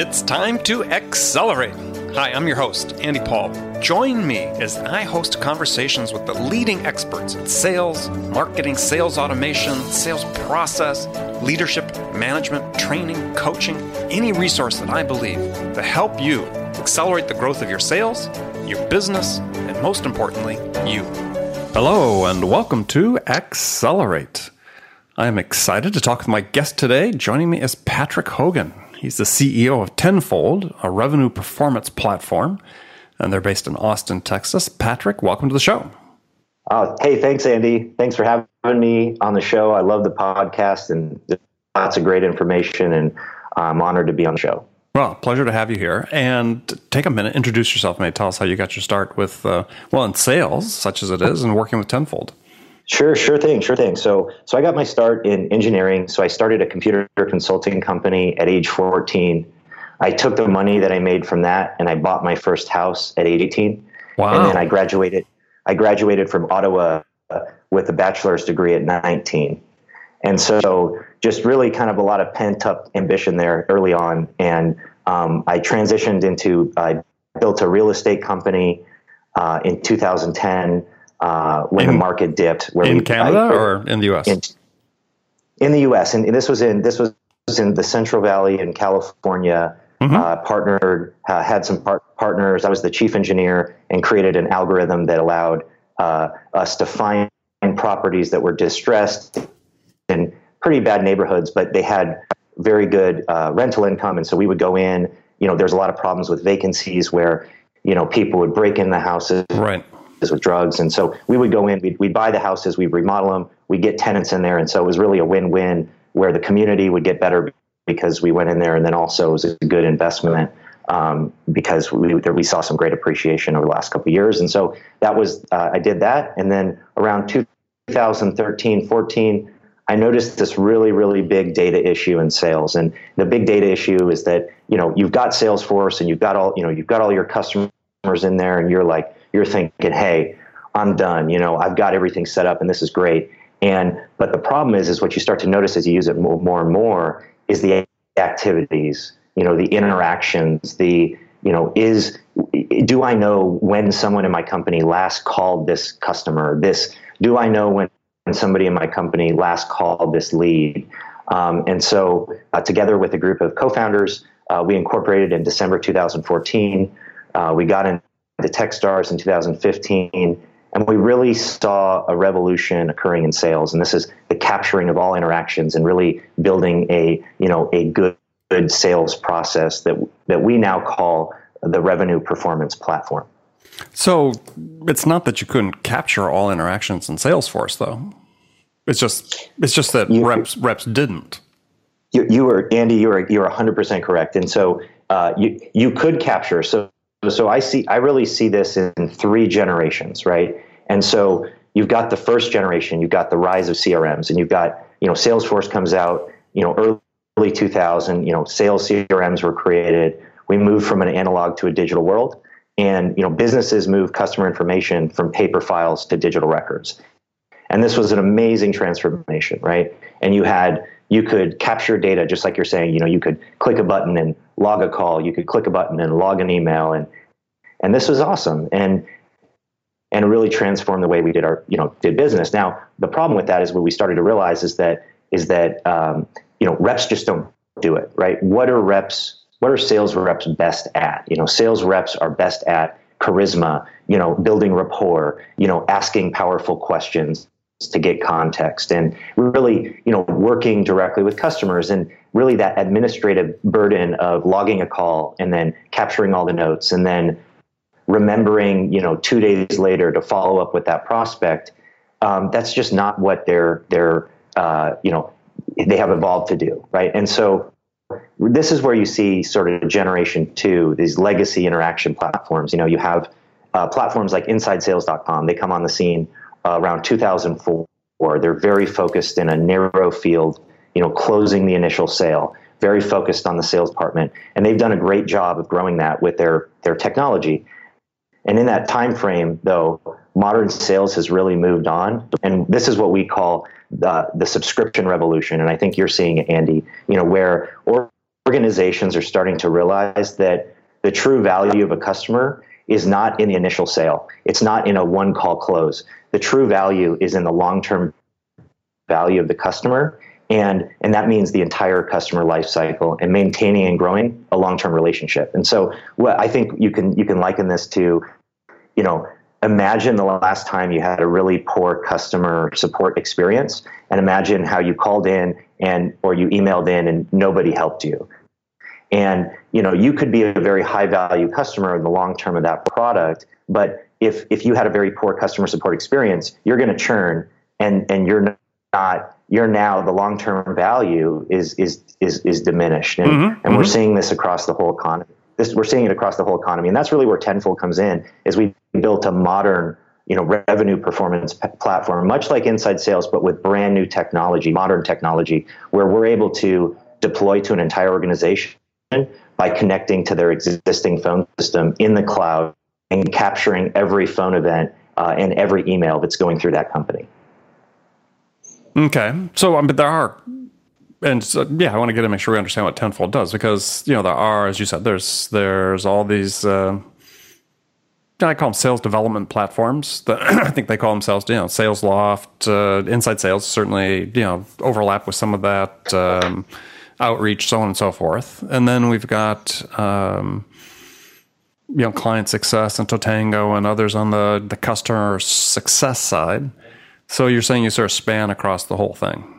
It's time to accelerate. Hi, I'm your host, Andy Paul. Join me as I host conversations with the leading experts in sales, marketing, sales automation, sales process, leadership, management, training, coaching, any resource that I believe to help you accelerate the growth of your sales, your business, and most importantly, you. Hello, and welcome to Accelerate. I am excited to talk with my guest today. Joining me is Patrick Hogan. He's the CEO of Tenfold, a revenue performance platform, and they're based in Austin, Texas. Patrick, welcome to the show. Oh, hey, thanks, Andy. Thanks for having me on the show. I love the podcast and lots of great information, and I'm honored to be on the show. Well, pleasure to have you here. And take a minute, introduce yourself, maybe tell us how you got your start with, uh, well, in sales, such as it is, and working with Tenfold. Sure, sure thing, sure thing. So, so I got my start in engineering. So I started a computer consulting company at age 14. I took the money that I made from that and I bought my first house at 18. Wow. And then I graduated. I graduated from Ottawa uh, with a bachelor's degree at 19. And so, just really kind of a lot of pent up ambition there early on. And um, I transitioned into, I built a real estate company uh, in 2010 uh, when in, the market dipped. Where in we, Canada I, or in the U.S. In, in the U.S. and this was in this was in the Central Valley in California. Mm-hmm. Uh, partnered, uh, had some par- partners. I was the chief engineer and created an algorithm that allowed uh, us to find properties that were distressed in pretty bad neighborhoods, but they had very good uh, rental income. And so we would go in. You know, there's a lot of problems with vacancies where you know people would break in the houses, right with drugs. And so we would go in, we'd, we'd buy the houses, we'd remodel them, we'd get tenants in there. And so it was really a win win where the community would get better because we went in there and then also it was a good investment um, because we, we saw some great appreciation over the last couple of years. And so that was, uh, I did that. And then around 2013, 14, I noticed this really, really big data issue in sales. And the big data issue is that, you know, you've got Salesforce and you've got all, you know, you've got all your customers in there and you're like, you're thinking, hey, I'm done. You know, I've got everything set up and this is great. And but the problem is, is what you start to notice as you use it more, more and more is the activities. You know, the interactions. The you know, is do I know when someone in my company last called this customer? This do I know when somebody in my company last called this lead? Um, and so, uh, together with a group of co-founders, uh, we incorporated in December 2014. Uh, we got in the Techstars in 2015, and we really saw a revolution occurring in sales. And this is the capturing of all interactions and really building a you know a good, good sales process that that we now call the revenue performance platform. So it's not that you couldn't capture all interactions in Salesforce, though. It's just it's just that you, reps reps didn't. You, you were Andy. You were you were 100 percent correct. And so uh, you you could capture. So so I see, I really see this in three generations, right? And so you've got the first generation, you've got the rise of CRMs, and you've got, you know, Salesforce comes out, you know, early 2000, you know, sales CRMs were created. We moved from an analog to a digital world, and you know, businesses move customer information from paper files to digital records. And this was an amazing transformation, right? And you had you could capture data just like you're saying you know you could click a button and log a call you could click a button and log an email and and this was awesome and and really transformed the way we did our you know did business. Now the problem with that is what we started to realize is that is that um, you know reps just don't do it right? What are reps what are sales reps best at? You know sales reps are best at charisma you know building rapport you know asking powerful questions to get context and really you know working directly with customers and really that administrative burden of logging a call and then capturing all the notes and then remembering you know two days later to follow up with that prospect um, that's just not what they're they're uh, you know they have evolved to do right? And so this is where you see sort of generation two these legacy interaction platforms. You know you have uh, platforms like insidesales.com they come on the scene uh, around 2004. They're very focused in a narrow field, you know, closing the initial sale. Very focused on the sales department, and they've done a great job of growing that with their their technology. And in that time frame, though, modern sales has really moved on, and this is what we call the, the subscription revolution. And I think you're seeing it, Andy. You know, where organizations are starting to realize that the true value of a customer is not in the initial sale. It's not in a one call close. The true value is in the long term value of the customer. And, and that means the entire customer life cycle and maintaining and growing a long term relationship. And so what I think you can you can liken this to, you know, imagine the last time you had a really poor customer support experience and imagine how you called in and or you emailed in and nobody helped you and you know, you could be a very high value customer in the long term of that product, but if if you had a very poor customer support experience, you're going to churn, and and you're not you're now the long term value is is is is diminished, and, mm-hmm. and mm-hmm. we're seeing this across the whole economy. This we're seeing it across the whole economy, and that's really where Tenfold comes in. Is we built a modern you know revenue performance p- platform, much like inside sales, but with brand new technology, modern technology, where we're able to deploy to an entire organization by connecting to their existing phone system in the cloud and capturing every phone event uh, and every email that's going through that company. Okay, so um, but there are, and so, yeah, I want to get to make sure we understand what Tenfold does because you know there are, as you said, there's there's all these. Uh, I call them sales development platforms. That I think they call themselves, you know, Salesloft, uh, Inside Sales. Certainly, you know, overlap with some of that. Um, outreach, so on and so forth. And then we've got um, you know client success and Totango and others on the the customer success side. So you're saying you sort of span across the whole thing.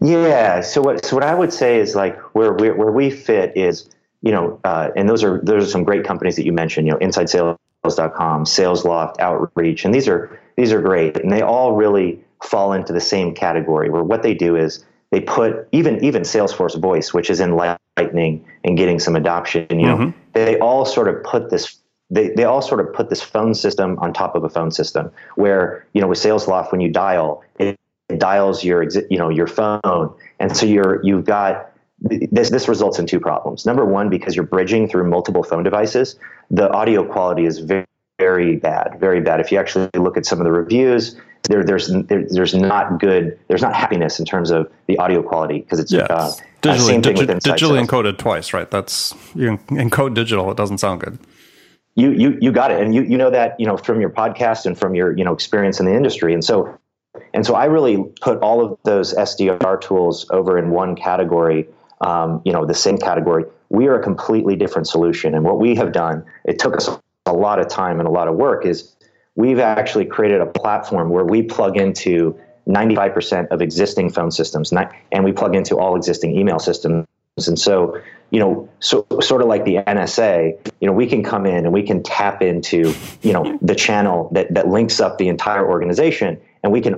Yeah. So what so what I would say is like where we, where we fit is you know, uh, and those are those are some great companies that you mentioned. You know, Inside Sales.com, Salesloft, Outreach, and these are these are great, and they all really fall into the same category where what they do is they put even even Salesforce Voice, which is in Lightning and getting some adoption. You know, mm-hmm. they all sort of put this. They, they all sort of put this phone system on top of a phone system where you know with Salesloft when you dial it, it dials your you know your phone and so you're you've got this this results in two problems. Number one, because you're bridging through multiple phone devices, the audio quality is very very bad, very bad. If you actually look at some of the reviews, there, there's there, there's not good, there's not happiness in terms of the audio quality because it's yeah, uh, digitally, same thing digi- digitally encoded twice, right? That's you encode digital, it doesn't sound good. You you you got it, and you you know that you know from your podcast and from your you know experience in the industry, and so and so I really put all of those SDR tools over in one category. Um, you know, the same category. We are a completely different solution, and what we have done, it took us a lot of time and a lot of work is we've actually created a platform where we plug into 95% of existing phone systems and we plug into all existing email systems. And so you know so sort of like the NSA you know we can come in and we can tap into you know the channel that that links up the entire organization and we can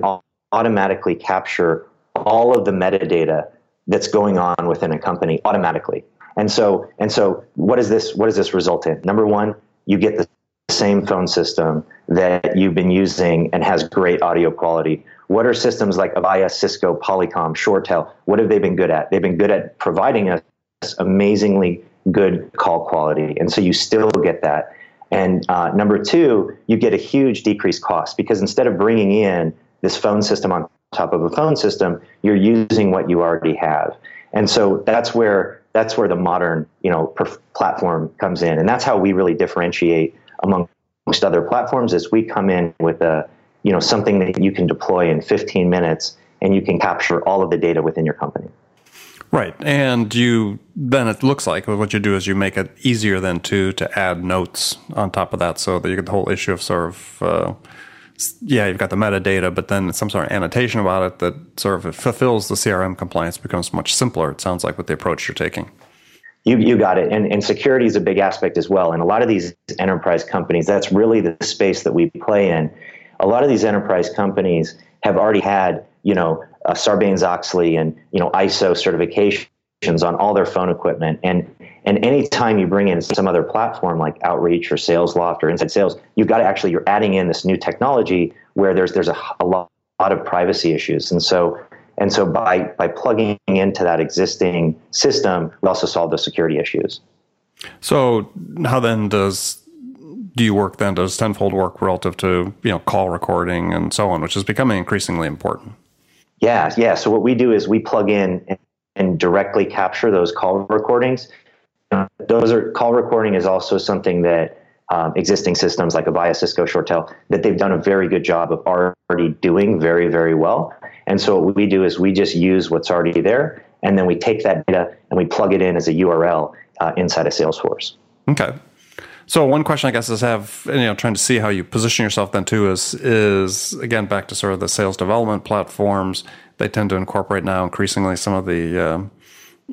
automatically capture all of the metadata that's going on within a company automatically. And so and so what is this what does this result in? Number one you get the same phone system that you've been using and has great audio quality. What are systems like Avaya, Cisco, Polycom, ShoreTel? What have they been good at? They've been good at providing us amazingly good call quality. And so you still get that. And uh, number two, you get a huge decreased cost because instead of bringing in this phone system on top of a phone system, you're using what you already have. And so that's where that's where the modern you know platform comes in, and that's how we really differentiate amongst other platforms. Is we come in with a you know something that you can deploy in 15 minutes, and you can capture all of the data within your company. Right, and you then it looks like what you do is you make it easier then to to add notes on top of that, so that you get the whole issue of sort of. Uh, yeah, you've got the metadata, but then some sort of annotation about it that sort of fulfills the CRM compliance becomes much simpler. It sounds like with the approach you're taking. You, you got it. And, and security is a big aspect as well. And a lot of these enterprise companies, that's really the space that we play in. A lot of these enterprise companies have already had, you know, uh, Sarbanes-Oxley and, you know, ISO certifications on all their phone equipment. And and anytime you bring in some other platform like Outreach or Salesloft or Inside Sales, you've got to actually you're adding in this new technology where there's there's a, a lot, lot of privacy issues, and so and so by by plugging into that existing system, we also solve the security issues. So how then does do you work then? Does Tenfold work relative to you know call recording and so on, which is becoming increasingly important? Yeah, yeah. So what we do is we plug in and directly capture those call recordings. Those are call recording is also something that um, existing systems like Avaya, Cisco, ShoreTel, that they've done a very good job of already doing very, very well. And so what we do is we just use what's already there, and then we take that data and we plug it in as a URL uh, inside of Salesforce. Okay. So one question I guess is have you know trying to see how you position yourself then too is is again back to sort of the sales development platforms. They tend to incorporate now increasingly some of the um,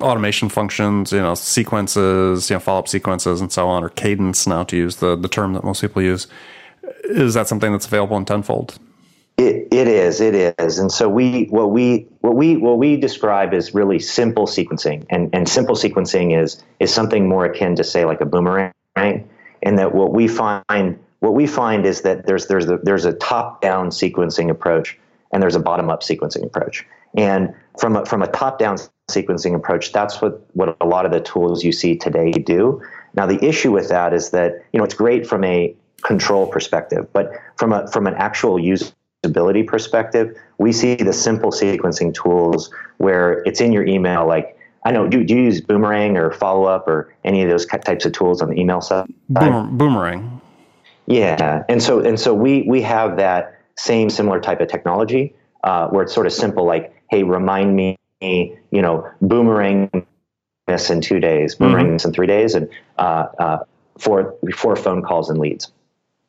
automation functions, you know, sequences, you know, follow up sequences and so on, or cadence now to use the, the term that most people use. Is that something that's available in Tenfold? It, is, it is. And so we, what we, what we, what we describe is really simple sequencing and, and simple sequencing is, is something more akin to say like a boomerang. Right? And that what we find, what we find is that there's, there's a, there's a top down sequencing approach and there's a bottom up sequencing approach. And from a, from a top down sequencing approach, that's what, what a lot of the tools you see today do. Now, the issue with that is that, you know, it's great from a control perspective, but from a, from an actual usability perspective, we see the simple sequencing tools where it's in your email, like, I know, do, do you use Boomerang or Follow Up or any of those types of tools on the email side? Boomerang. Yeah, and so and so we we have that same similar type of technology uh, where it's sort of simple, like, hey, remind me you know, boomerang this in two days, boomerang mm-hmm. this in three days, and uh, uh, four four phone calls and leads.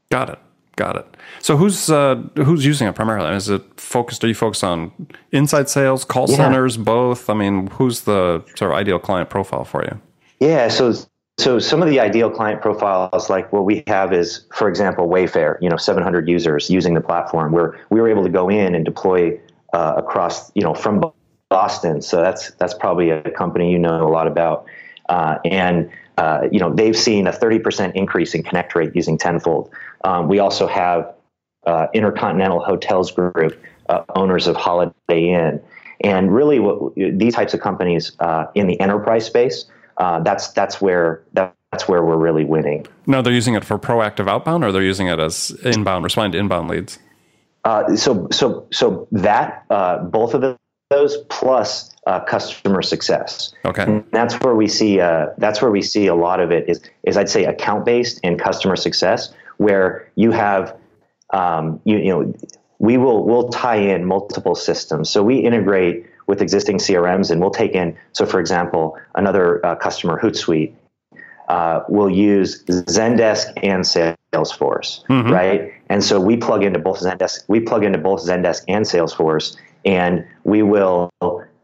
Got it. Got it. So who's uh, who's using it primarily? Is it focused? Are you focused on inside sales, call yeah. centers, both? I mean, who's the sort of ideal client profile for you? Yeah. So so some of the ideal client profiles, like what we have, is for example, Wayfair. You know, 700 users using the platform, where we were able to go in and deploy uh, across. You know, from Boston. So that's that's probably a company you know a lot about. Uh, and uh, you know they've seen a 30% increase in connect rate using Tenfold. Um, we also have uh, Intercontinental Hotels Group, uh, owners of Holiday Inn, and really what, these types of companies uh, in the enterprise space. Uh, that's that's where that's where we're really winning. No, they're using it for proactive outbound, or they're using it as inbound, responding to inbound leads. so so so that both of those plus uh, customer success. Okay, and that's where we see uh, that's where we see a lot of it is is I'd say account based and customer success, where you have um, you you know we will we'll tie in multiple systems. So we integrate with existing CRMs, and we'll take in. So for example, another uh, customer Hootsuite uh, will use Zendesk and Salesforce, mm-hmm. right? And so we plug into both Zendesk. We plug into both Zendesk and Salesforce, and we will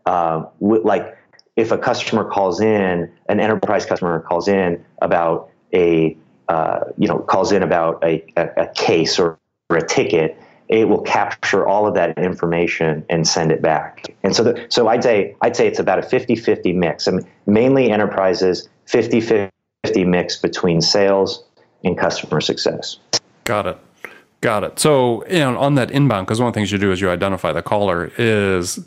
uh, like if a customer calls in, an enterprise customer calls in about a uh, you know calls in about a, a, a case or, or, a ticket, it will capture all of that information and send it back. And so the, so I'd say I'd say it's about a 50-50 mix. I mean, mainly enterprises 50-50 mix between sales and customer success. Got it. Got it. So, you know, on that inbound, because one of the things you do is you identify the caller is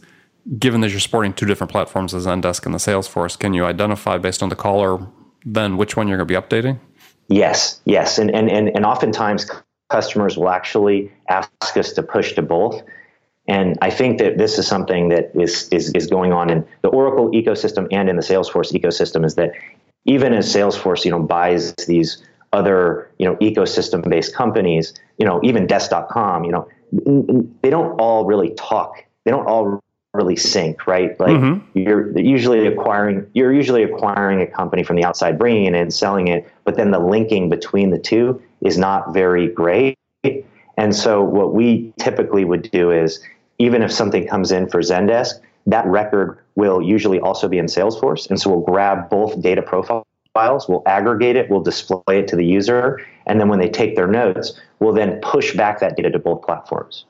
given that you're supporting two different platforms, the Zendesk and the Salesforce, can you identify based on the caller then which one you're going to be updating? Yes, yes. And, and, and, and oftentimes customers will actually ask us to push to both. And I think that this is something that is, is, is going on in the Oracle ecosystem and in the Salesforce ecosystem is that even as Salesforce, you know, buys these other, you know, ecosystem based companies, you know, even desk.com, you know, they don't all really talk. They don't all really sync, right? Like mm-hmm. you're usually acquiring, you're usually acquiring a company from the outside, bringing it in, selling it, but then the linking between the two is not very great. And so what we typically would do is, even if something comes in for Zendesk, that record will usually also be in Salesforce. And so we'll grab both data profiles, we'll aggregate it, we'll display it to the user, and then when they take their notes, we'll then push back that data to both platforms.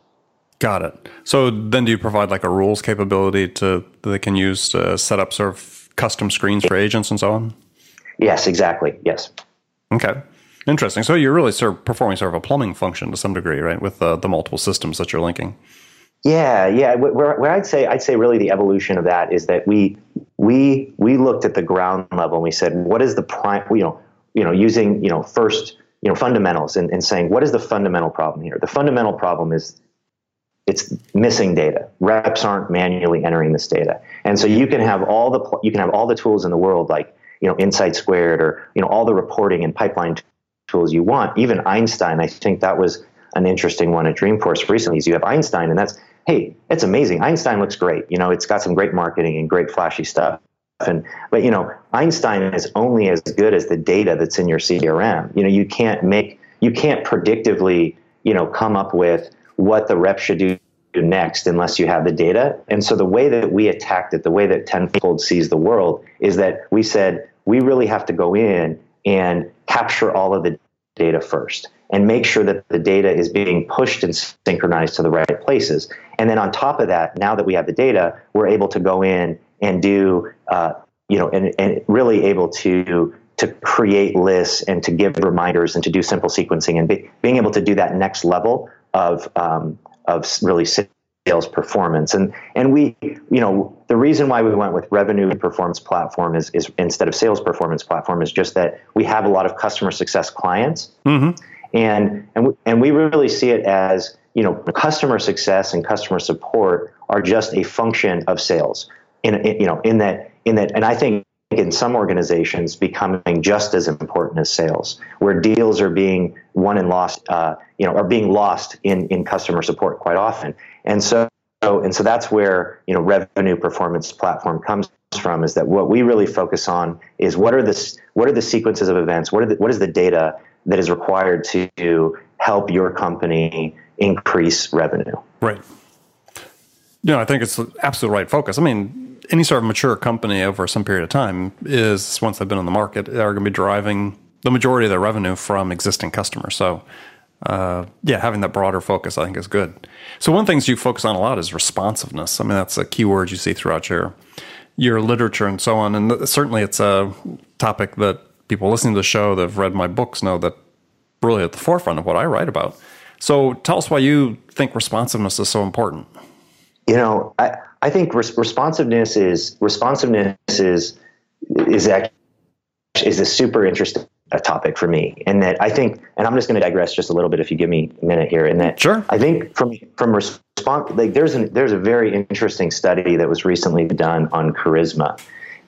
Got it. So then do you provide like a rules capability to they can use to set up sort of custom screens for agents and so on? Yes, exactly. Yes. Okay. Interesting. So you're really sort of performing sort of a plumbing function to some degree, right, with the, the multiple systems that you're linking. Yeah, yeah. Where, where I'd say I'd say really the evolution of that is that we we we looked at the ground level and we said, what is the prime? You know, you know, using you know first you know fundamentals and, and saying what is the fundamental problem here? The fundamental problem is it's missing data. Reps aren't manually entering this data, and so you can have all the you can have all the tools in the world, like you know InsightSquared or you know all the reporting and pipeline tools you want. Even Einstein, I think that was an interesting one at Dreamforce recently. Is you have Einstein, and that's hey, it's amazing. Einstein looks great. You know, it's got some great marketing and great flashy stuff. And but you know, Einstein is only as good as the data that's in your CRM. You know, you can't make you can't predictively you know come up with what the rep should do next unless you have the data. And so the way that we attacked it, the way that Tenfold sees the world, is that we said we really have to go in and capture all of the data first and make sure that the data is being pushed and synchronized to the right places. And then on top of that, now that we have the data, we're able to go in and do, uh, you know, and, and really able to to create lists and to give reminders and to do simple sequencing and be, being able to do that next level of um, of really sales performance. And and we, you know, the reason why we went with revenue performance platform is is instead of sales performance platform is just that we have a lot of customer success clients, mm-hmm. and and we, and we really see it as you know customer success and customer support are just a function of sales. In, in you know in that in that, and I think in some organizations becoming just as important as sales, where deals are being won and lost, uh, you know, are being lost in, in customer support quite often. And so, and so that's where, you know, revenue performance platform comes from is that what we really focus on is what are the, what are the sequences of events? What, are the, what is the data that is required to help your company increase revenue? Right. Yeah, I think it's absolute right focus. I mean, any sort of mature company over some period of time is once they've been on the market are going to be driving the majority of their revenue from existing customers. So, uh, yeah, having that broader focus, I think, is good. So, one of the things you focus on a lot is responsiveness. I mean, that's a key word you see throughout your your literature and so on. And certainly, it's a topic that people listening to the show that have read my books know that really at the forefront of what I write about. So, tell us why you think responsiveness is so important. You know, I, I think res- responsiveness is responsiveness is is actually is a super interesting topic for me, and that I think, and I'm just going to digress just a little bit if you give me a minute here. And that sure, I think from from response, like there's an there's a very interesting study that was recently done on charisma,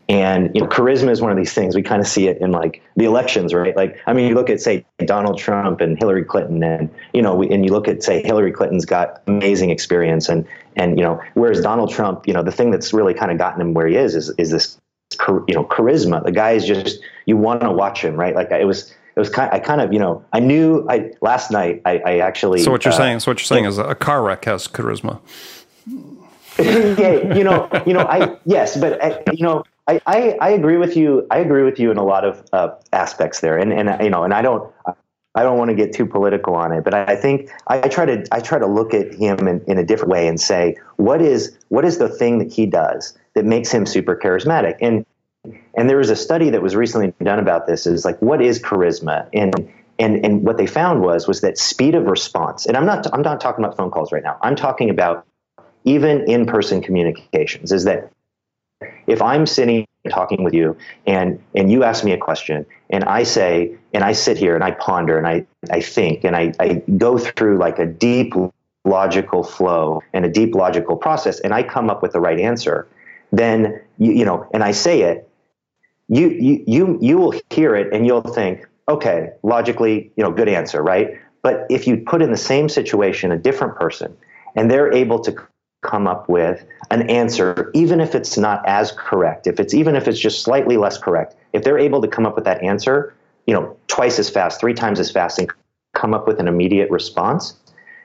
and you know, charisma is one of these things we kind of see it in like the elections, right? Like, I mean, you look at say Donald Trump and Hillary Clinton, and you know, we, and you look at say Hillary Clinton's got amazing experience, and and you know, whereas Donald Trump, you know, the thing that's really kind of gotten him where he is is is this, you know, charisma. The guy is just you want to watch him, right? Like it was. It was kind. I kind of, you know, I knew. I last night. I, I actually. So what you're uh, saying? So what you're saying is a car wreck has charisma. yeah, you know, you know, I yes, but I, uh, you know, I, I, I, agree with you. I agree with you in a lot of uh, aspects there, and and you know, and I don't. I don't want to get too political on it, but I think I try to I try to look at him in, in a different way and say what is what is the thing that he does that makes him super charismatic and and there was a study that was recently done about this is like what is charisma and and and what they found was was that speed of response and I'm not I'm not talking about phone calls right now I'm talking about even in person communications is that if I'm sitting talking with you and and you ask me a question and I say and I sit here and I ponder and I, I think and I, I go through like a deep logical flow and a deep logical process and I come up with the right answer, then you, you know, and I say it, you you you you will hear it and you'll think, okay, logically, you know, good answer, right? But if you put in the same situation a different person and they're able to come up with an answer, even if it's not as correct, if it's even if it's just slightly less correct, if they're able to come up with that answer, you know, twice as fast, three times as fast, and come up with an immediate response,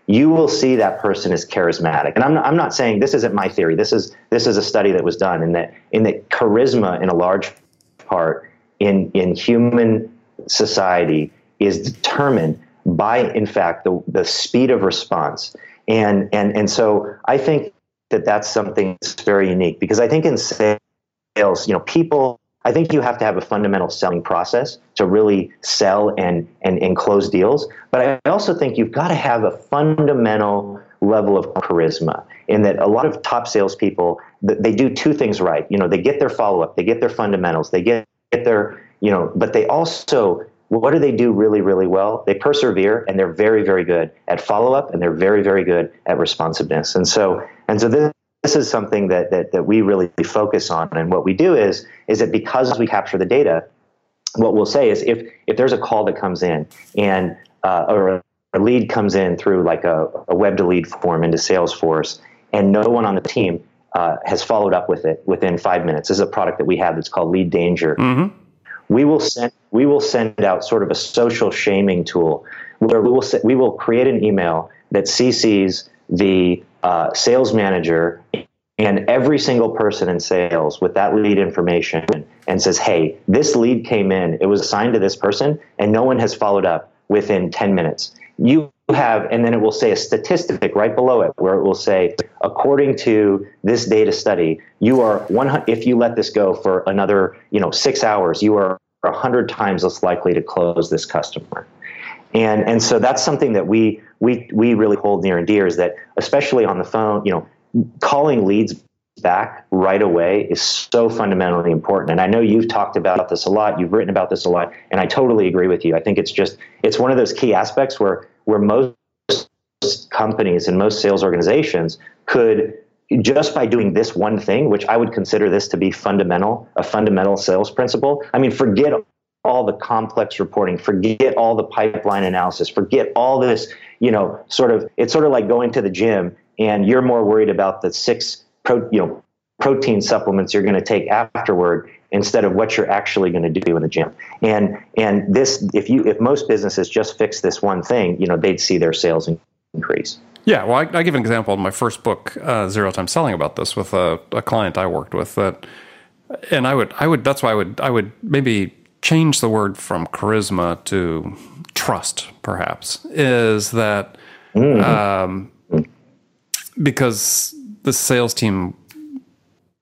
you will see that person is charismatic. And I'm not, I'm not saying this isn't my theory. This is this is a study that was done in that in that charisma in a large part in in human society is determined by in fact the the speed of response and and and so I think that that's something that's very unique because I think in sales, you know, people. I think you have to have a fundamental selling process to really sell and, and, and close deals. But I also think you've got to have a fundamental level of charisma in that a lot of top salespeople, they do two things right. You know, they get their follow up, they get their fundamentals, they get, get their, you know, but they also what do they do really, really well? They persevere and they're very, very good at follow up and they're very, very good at responsiveness. And so, and so this, this is something that, that, that we really focus on. And what we do is, is that because we capture the data, what we'll say is if, if there's a call that comes in and, uh, or a lead comes in through like a, a web to lead form into Salesforce and no one on the team uh, has followed up with it within five minutes. This is a product that we have that's called Lead Danger. Mm-hmm. We will send we will send out sort of a social shaming tool where we will we will create an email that CCs the uh, sales manager and every single person in sales with that lead information and says, "Hey, this lead came in. It was assigned to this person, and no one has followed up within 10 minutes." You have, and then it will say a statistic right below it where it will say, according to this data study, you are one. If you let this go for another, you know, six hours, you are hundred times less likely to close this customer. And and so that's something that we we we really hold near and dear is that especially on the phone, you know, calling leads back right away is so fundamentally important. And I know you've talked about this a lot, you've written about this a lot, and I totally agree with you. I think it's just it's one of those key aspects where where most companies and most sales organizations could just by doing this one thing, which I would consider this to be fundamental, a fundamental sales principle. I mean, forget all the complex reporting, forget all the pipeline analysis, forget all this, you know, sort of, it's sort of like going to the gym and you're more worried about the six, pro, you know, protein supplements you're going to take afterward instead of what you're actually going to do in the gym. And and this if you if most businesses just fix this one thing, you know, they'd see their sales increase. Yeah, well, I, I give an example in my first book, uh, Zero Time Selling, about this with a, a client I worked with that, and I would I would that's why I would I would maybe change the word from charisma to trust, perhaps, is that mm-hmm. um, because the sales team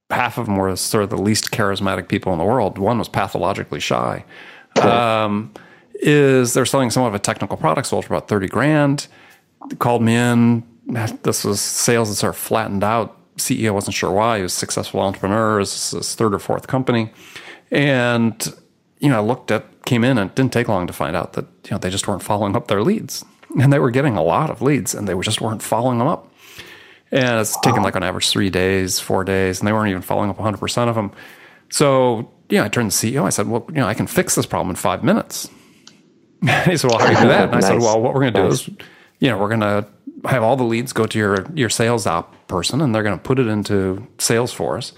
half of them were sort of the least charismatic people in the world. One was pathologically shy. Um, is they're selling somewhat of a technical product, sold for about thirty grand. Called me in. This was sales that sort of flattened out. CEO wasn't sure why. He was a successful entrepreneur. It's his third or fourth company, and you know, I looked at came in and it didn't take long to find out that you know they just weren't following up their leads, and they were getting a lot of leads, and they just weren't following them up. And it's taken like on average three days, four days, and they weren't even following up 100% of them. So, yeah, I turned to the CEO. I said, well, you know, I can fix this problem in five minutes. And he said, well, how do you do that? And I said, well, what we're going to do nice. is, you know, we're going to have all the leads go to your, your sales op person, and they're going to put it into Salesforce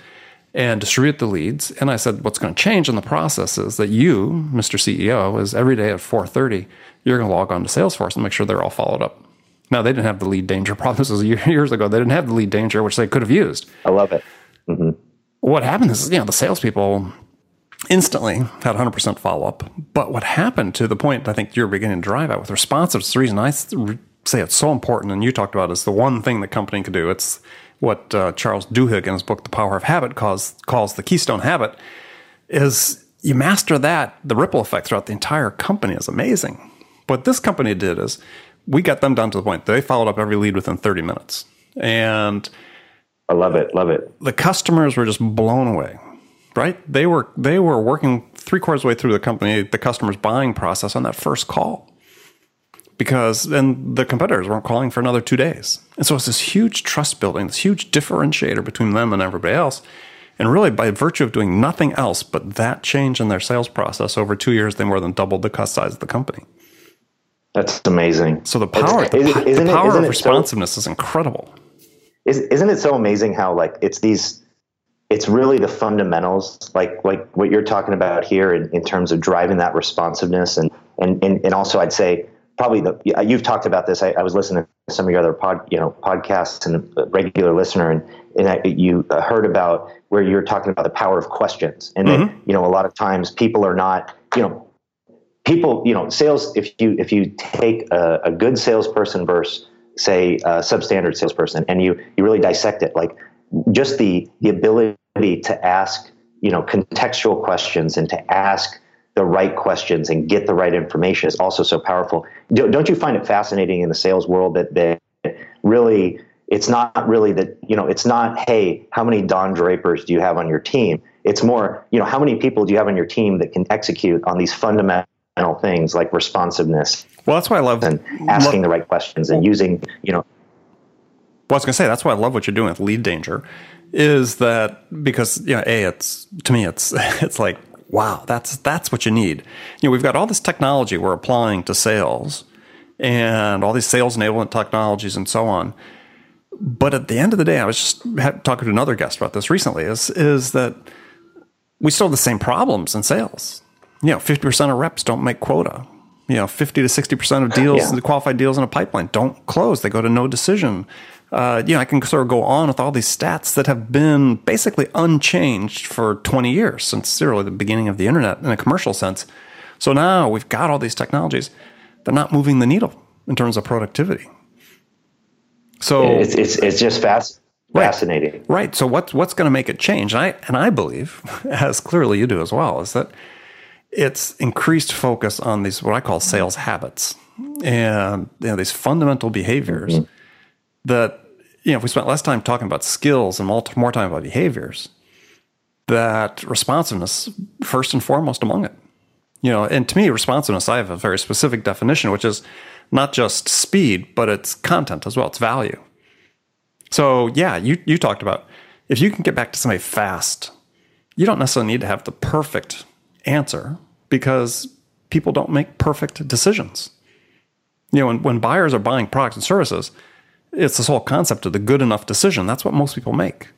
and distribute the leads. And I said, what's going to change in the process is that you, Mr. CEO, is every day at 4.30, you're going to log on to Salesforce and make sure they're all followed up. Now they didn't have the lead danger problem. This was years ago. They didn't have the lead danger, which they could have used. I love it. Mm-hmm. What happened is, you know, the salespeople instantly had 100% follow up. But what happened to the point I think you're beginning to drive at with responsive, the reason I say it's so important, and you talked about is the one thing the company can do. It's what uh, Charles Duhigg in his book, The Power of Habit, calls, calls the keystone habit, is you master that, the ripple effect throughout the entire company is amazing. What this company did is we got them down to the point they followed up every lead within 30 minutes. And I love it, love it. The customers were just blown away. Right? They were they were working three quarters way through the company, the customer's buying process on that first call. Because then the competitors weren't calling for another two days. And so it's this huge trust building, this huge differentiator between them and everybody else. And really, by virtue of doing nothing else but that change in their sales process over two years, they more than doubled the cost size of the company. That's amazing. So the power, the, the power of responsiveness so, is incredible. Isn't it so amazing how like it's these, it's really the fundamentals, like like what you're talking about here in, in terms of driving that responsiveness, and and and, and also I'd say probably the you've talked about this. I, I was listening to some of your other pod, you know, podcasts and a regular listener, and and I, you heard about where you're talking about the power of questions, and mm-hmm. that you know a lot of times people are not, you know, people, you know, sales. If you if you take a, a good salesperson versus say a substandard salesperson, and you you really dissect it, like just the the ability to ask, you know, contextual questions and to ask the right questions and get the right information is also so powerful. Don't you find it fascinating in the sales world that that really it's not really that you know it's not hey how many Don Drapers do you have on your team? It's more you know how many people do you have on your team that can execute on these fundamental fundamental things like responsiveness. Well, that's why I love and asking the right questions and using, you know. Well, I was going to say that's why I love what you're doing with lead danger, is that because you know, a it's to me it's it's like wow, that's that's what you need. You know, we've got all this technology we're applying to sales, and all these sales enablement technologies and so on. But at the end of the day, I was just talking to another guest about this recently. Is is that we still have the same problems in sales. You know, fifty percent of reps don't make quota. You know, fifty to sixty percent of deals, yeah. the qualified deals in a pipeline, don't close. They go to no decision. Uh, you know, I can sort of go on with all these stats that have been basically unchanged for 20 years since really the beginning of the internet in a commercial sense. So now we've got all these technologies. They're not moving the needle in terms of productivity. So it's, it's, it's just fast, right. fascinating. Right. So what's, what's going to make it change? And I, and I believe, as clearly you do as well, is that it's increased focus on these, what I call sales habits and you know, these fundamental behaviors mm-hmm. that you know, if we spent less time talking about skills and more time about behaviors, that responsiveness first and foremost among it. You know, and to me, responsiveness, I have a very specific definition, which is not just speed, but it's content as well. It's value. So yeah, you you talked about if you can get back to somebody fast, you don't necessarily need to have the perfect answer because people don't make perfect decisions. You know, when, when buyers are buying products and services, it's this whole concept of the good enough decision. That's what most people make.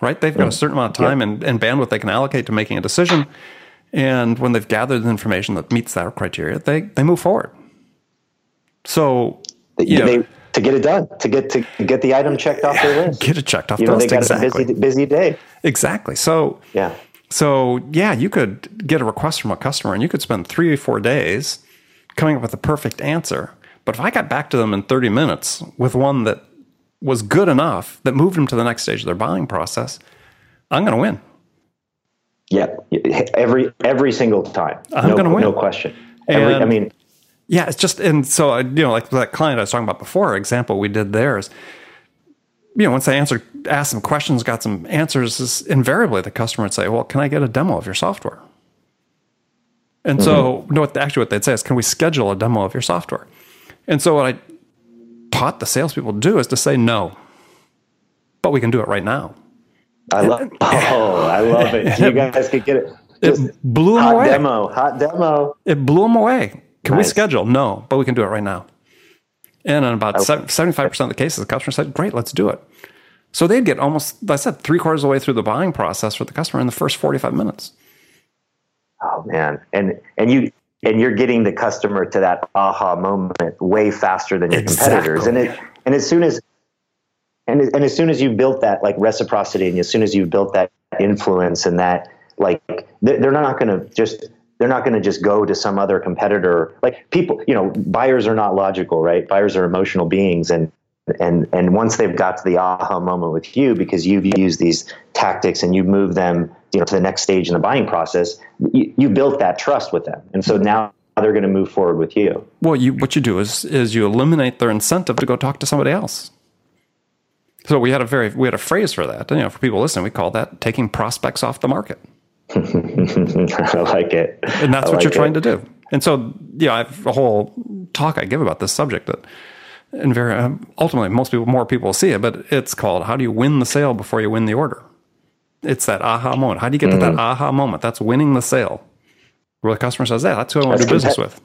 Right? They've got a certain amount of time and, and bandwidth they can allocate to making a decision. And when they've gathered the information that meets that criteria, they, they move forward. So, you know, they, to get it done, to get to get the item checked off their list, get it checked off. You know, they got exactly. a busy, busy day. Exactly. So, yeah. So, yeah, you could get a request from a customer, and you could spend three or four days coming up with the perfect answer. But if I got back to them in 30 minutes with one that was good enough that moved them to the next stage of their buying process, I'm going to win. Yeah, every every single time. I'm no, going to win, no question. Every, I mean, yeah, it's just and so uh, you know, like that client I was talking about before, example we did there is, you know, once I answered, asked some questions, got some answers, is invariably the customer would say, "Well, can I get a demo of your software?" And mm-hmm. so, no, actually, what they'd say is, "Can we schedule a demo of your software?" And so what I taught the salespeople to do is to say no, but we can do it right now. I love. Oh, I love it. You guys could get it. Just it blew them hot away. Demo, hot demo. It blew them away. Can nice. we schedule? No, but we can do it right now. And in about seventy-five percent of the cases, the customer said, "Great, let's do it." So they'd get almost, I said, three quarters of the way through the buying process for the customer in the first forty-five minutes. Oh man, and and you and you're getting the customer to that aha moment way faster than your exactly. competitors. And it, and as soon as and and as soon as you built that like reciprocity, and as soon as you built that influence and that like they're not going to just they're not going to just go to some other competitor. Like people, you know, buyers are not logical, right? Buyers are emotional beings, and and and once they've got to the aha moment with you because you've used these tactics and you move them you know to the next stage in the buying process you, you built that trust with them. And so now they're going to move forward with you. Well you what you do is is you eliminate their incentive to go talk to somebody else. So we had a very we had a phrase for that. You know for people listening we call that taking prospects off the market i like it. And that's I what like you're trying it. to do. And so yeah i have a whole talk i give about this subject that and very uh, ultimately most people more people see it but it's called how do you win the sale before you win the order? It's that aha moment. How do you get mm-hmm. to that mm-hmm. aha moment? That's winning the sale. Where the customer says yeah that's who i want to do business with.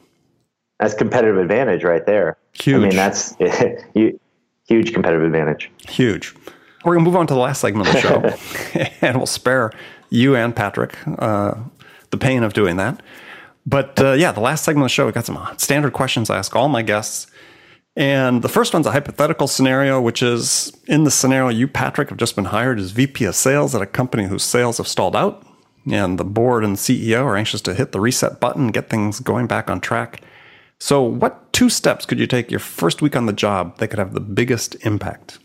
that's competitive advantage right there. Huge i mean that's huge competitive advantage. Huge. We're going to move on to the last segment of the show and we'll spare you and patrick uh, the pain of doing that but uh, yeah the last segment of the show we got some standard questions i ask all my guests and the first one's a hypothetical scenario, which is in the scenario, you, Patrick, have just been hired as VP of sales at a company whose sales have stalled out. And the board and CEO are anxious to hit the reset button, get things going back on track. So, what two steps could you take your first week on the job that could have the biggest impact?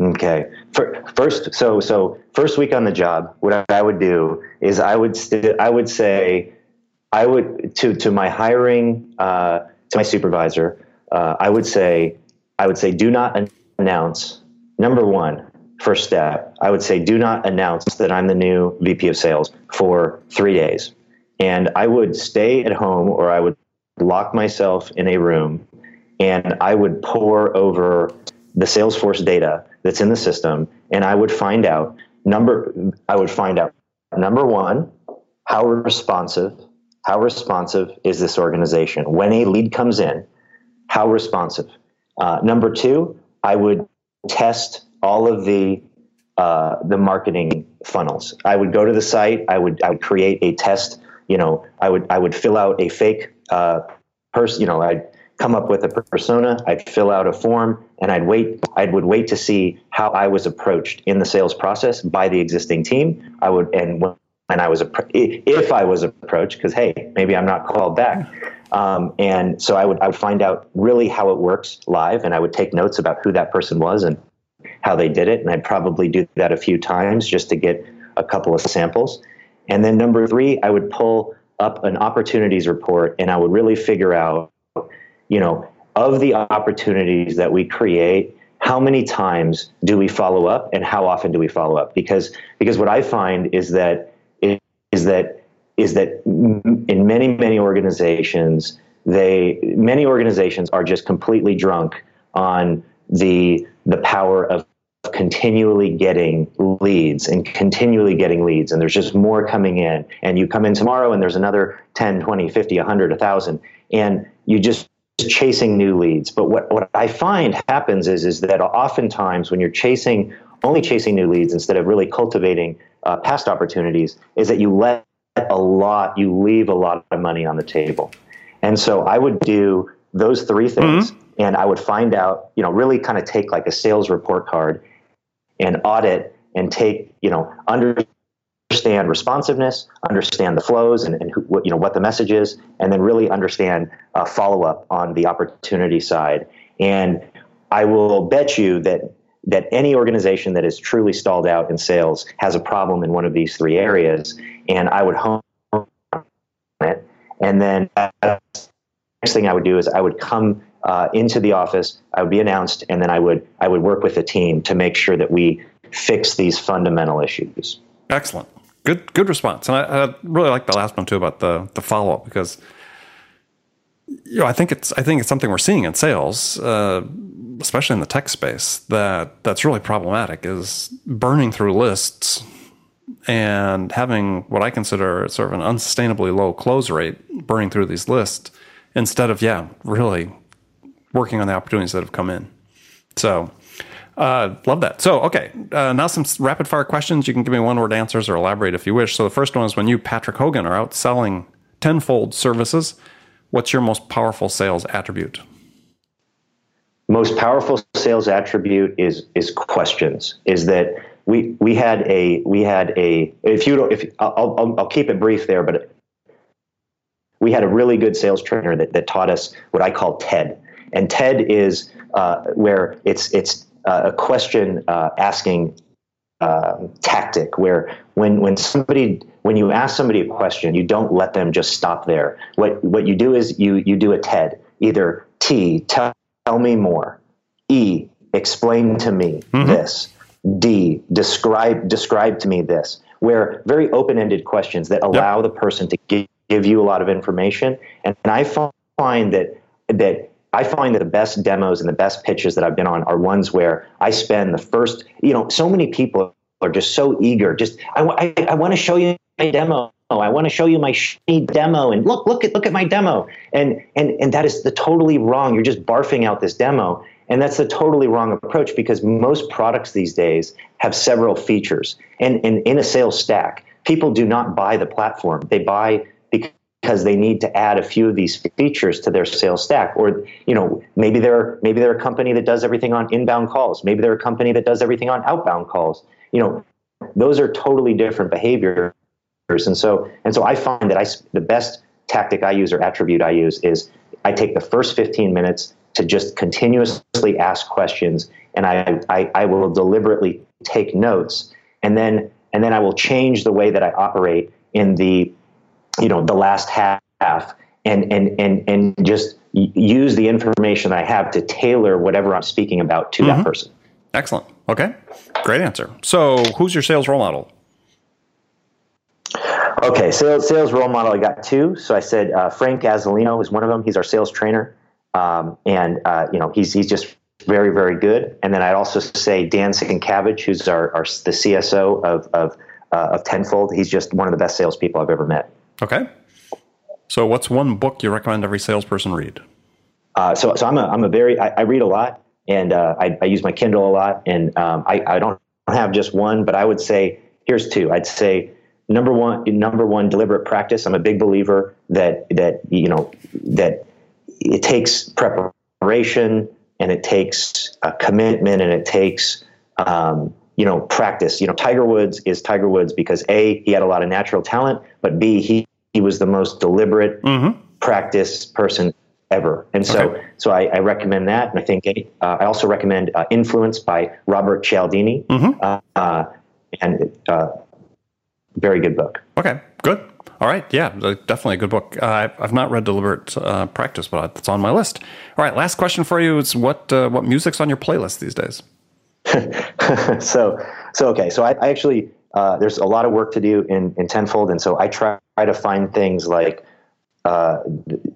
Okay. First, so so first week on the job, what I would do is I would st- I would say I would to to my hiring uh, to my supervisor uh, I would say, I would say, do not announce. Number one, first step, I would say, do not announce that I'm the new VP of Sales for three days. and I would stay at home or I would lock myself in a room and I would pore over the Salesforce data that's in the system and I would find out number I would find out number 1 how responsive how responsive is this organization when a lead comes in how responsive uh, number 2 I would test all of the uh, the marketing funnels. I would go to the site. I would I would create a test. You know, I would I would fill out a fake uh, person. You know, I'd come up with a persona. I'd fill out a form, and I'd wait. I would wait to see how I was approached in the sales process by the existing team. I would and when I was if I was approached because hey maybe I'm not called back. Um, and so I would I would find out really how it works live, and I would take notes about who that person was and how they did it. And I'd probably do that a few times just to get a couple of samples. And then number three, I would pull up an opportunities report and I would really figure out, you know, of the opportunities that we create, how many times do we follow up and how often do we follow up? Because because what I find is that is that is that in many many organizations they many organizations are just completely drunk on the the power of continually getting leads and continually getting leads and there's just more coming in and you come in tomorrow and there's another 10 20 50 100 1000 and you just chasing new leads but what, what i find happens is is that oftentimes when you're chasing only chasing new leads instead of really cultivating uh, past opportunities is that you let a lot you leave a lot of money on the table and so i would do those three things mm-hmm. and i would find out you know really kind of take like a sales report card and audit and take, you know, understand responsiveness, understand the flows and, and who, what, you know, what the message is, and then really understand uh, follow up on the opportunity side. And I will bet you that that any organization that is truly stalled out in sales has a problem in one of these three areas. And I would hone it. And then uh, next thing I would do is I would come uh, into the office. I would be announced, and then I would I would work with the team to make sure that we fix these fundamental issues. Excellent, good good response, and I, I really like the last one too about the the follow up because you know I think it's I think it's something we're seeing in sales, uh, especially in the tech space that that's really problematic is burning through lists and having what I consider sort of an unsustainably low close rate burning through these lists instead of yeah really working on the opportunities that have come in. So, uh, love that. So, okay, uh, now some rapid fire questions. You can give me one word answers or elaborate if you wish. So, the first one is when you, Patrick Hogan, are out selling tenfold services, what's your most powerful sales attribute? Most powerful sales attribute is is questions. Is that we we had a we had a if you don't if I'll, I'll, I'll keep it brief there, but we had a really good sales trainer that, that taught us what I call TED, and TED is uh, where it's it's a question uh, asking uh, tactic where when when somebody when you ask somebody a question, you don't let them just stop there. What what you do is you you do a TED. Either T tell, tell me more, E explain to me mm-hmm. this, D describe describe to me this. Where very open ended questions that allow yep. the person to give, give you a lot of information. And, and I find that that I find that the best demos and the best pitches that I've been on are ones where I spend the first, you know, so many people are just so eager. Just, I, I, I want to show you my demo. I want to show you my demo and look, look at, look at my demo. And, and, and that is the totally wrong. You're just barfing out this demo. And that's the totally wrong approach because most products these days have several features. And, and in a sales stack, people do not buy the platform. They buy because they need to add a few of these features to their sales stack. Or you know maybe they're maybe they're a company that does everything on inbound calls. Maybe they're a company that does everything on outbound calls. You know those are totally different behaviors. And so and so i find that i the best tactic i use or attribute i use is i take the first 15 minutes to just continuously ask questions and i i, I will deliberately take notes. And then and then i will change the way that i operate in the you know the last half and and and and just use the information I have to tailor whatever I'm speaking about to mm-hmm. that person. Excellent. Okay. Great answer. So, who's your sales role model? Okay, sales sales role model. I got two. So I said uh, Frank Azzolino is one of them. He's our sales trainer, um, and uh, you know he's he's just very very good. And then I'd also say Dan Sienkiewicz, who's our, our the CSO of of, uh, of Tenfold. He's just one of the best salespeople I've ever met. Okay. So, what's one book you recommend every salesperson read? Uh, so, so I'm a I'm a very I, I read a lot, and uh, I, I use my Kindle a lot, and um, I I don't have just one, but I would say here's two. I'd say number one number one deliberate practice. I'm a big believer that that you know that it takes preparation and it takes a commitment and it takes um, you know practice. You know, Tiger Woods is Tiger Woods because a he had a lot of natural talent, but b he he was the most deliberate mm-hmm. practice person ever. And so, okay. so I, I, recommend that. And I think uh, I also recommend uh, Influence by Robert Cialdini, mm-hmm. uh, uh and uh, very good book. Okay, good. All right, yeah, definitely a good book. Uh, I've not read Deliberate Practice, but it's on my list. All right, last question for you is what what music's on your playlist these days? so, so okay, so I, I actually uh, there's a lot of work to do in, in tenfold. And so i try to find things like uh,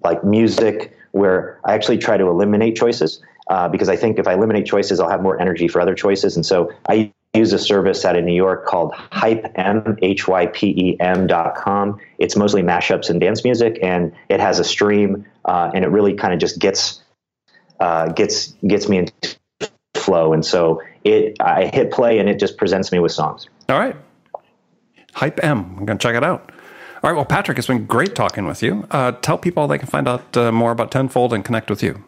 like music where i actually try to eliminate choices uh, because i think if i eliminate choices i'll have more energy for other choices. And so i use a service out of new york called hypem h-y-p-e-m dot com. It's mostly mashups and dance music and it has a stream uh, and it really kind of just gets uh, gets gets me into flow. And so it i hit play and it just presents me with songs all right Hype M. I'm going to check it out. All right. Well, Patrick, it's been great talking with you. Uh, tell people they can find out uh, more about Tenfold and connect with you.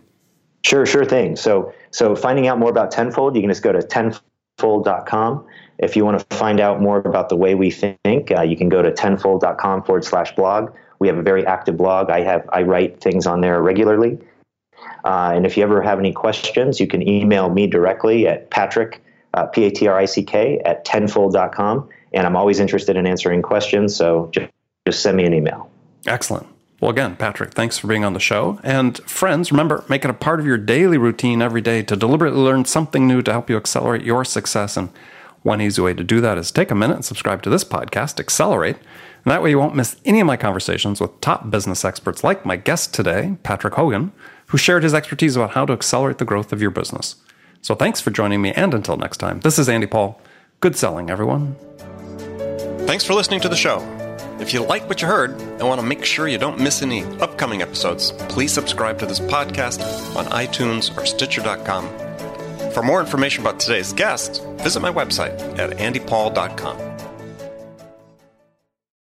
Sure, sure thing. So, so finding out more about Tenfold, you can just go to tenfold.com. If you want to find out more about the way we think, uh, you can go to tenfold.com forward slash blog. We have a very active blog. I have I write things on there regularly. Uh, and if you ever have any questions, you can email me directly at patrick, uh, P A T R I C K, at tenfold.com and I'm always interested in answering questions. So just, just send me an email. Excellent. Well, again, Patrick, thanks for being on the show. And friends, remember, make it a part of your daily routine every day to deliberately learn something new to help you accelerate your success. And one easy way to do that is take a minute and subscribe to this podcast, Accelerate. And that way you won't miss any of my conversations with top business experts like my guest today, Patrick Hogan, who shared his expertise about how to accelerate the growth of your business. So thanks for joining me. And until next time, this is Andy Paul. Good selling, everyone. Thanks for listening to the show. If you like what you heard and want to make sure you don't miss any upcoming episodes, please subscribe to this podcast on iTunes or Stitcher.com. For more information about today's guest, visit my website at andypaul.com.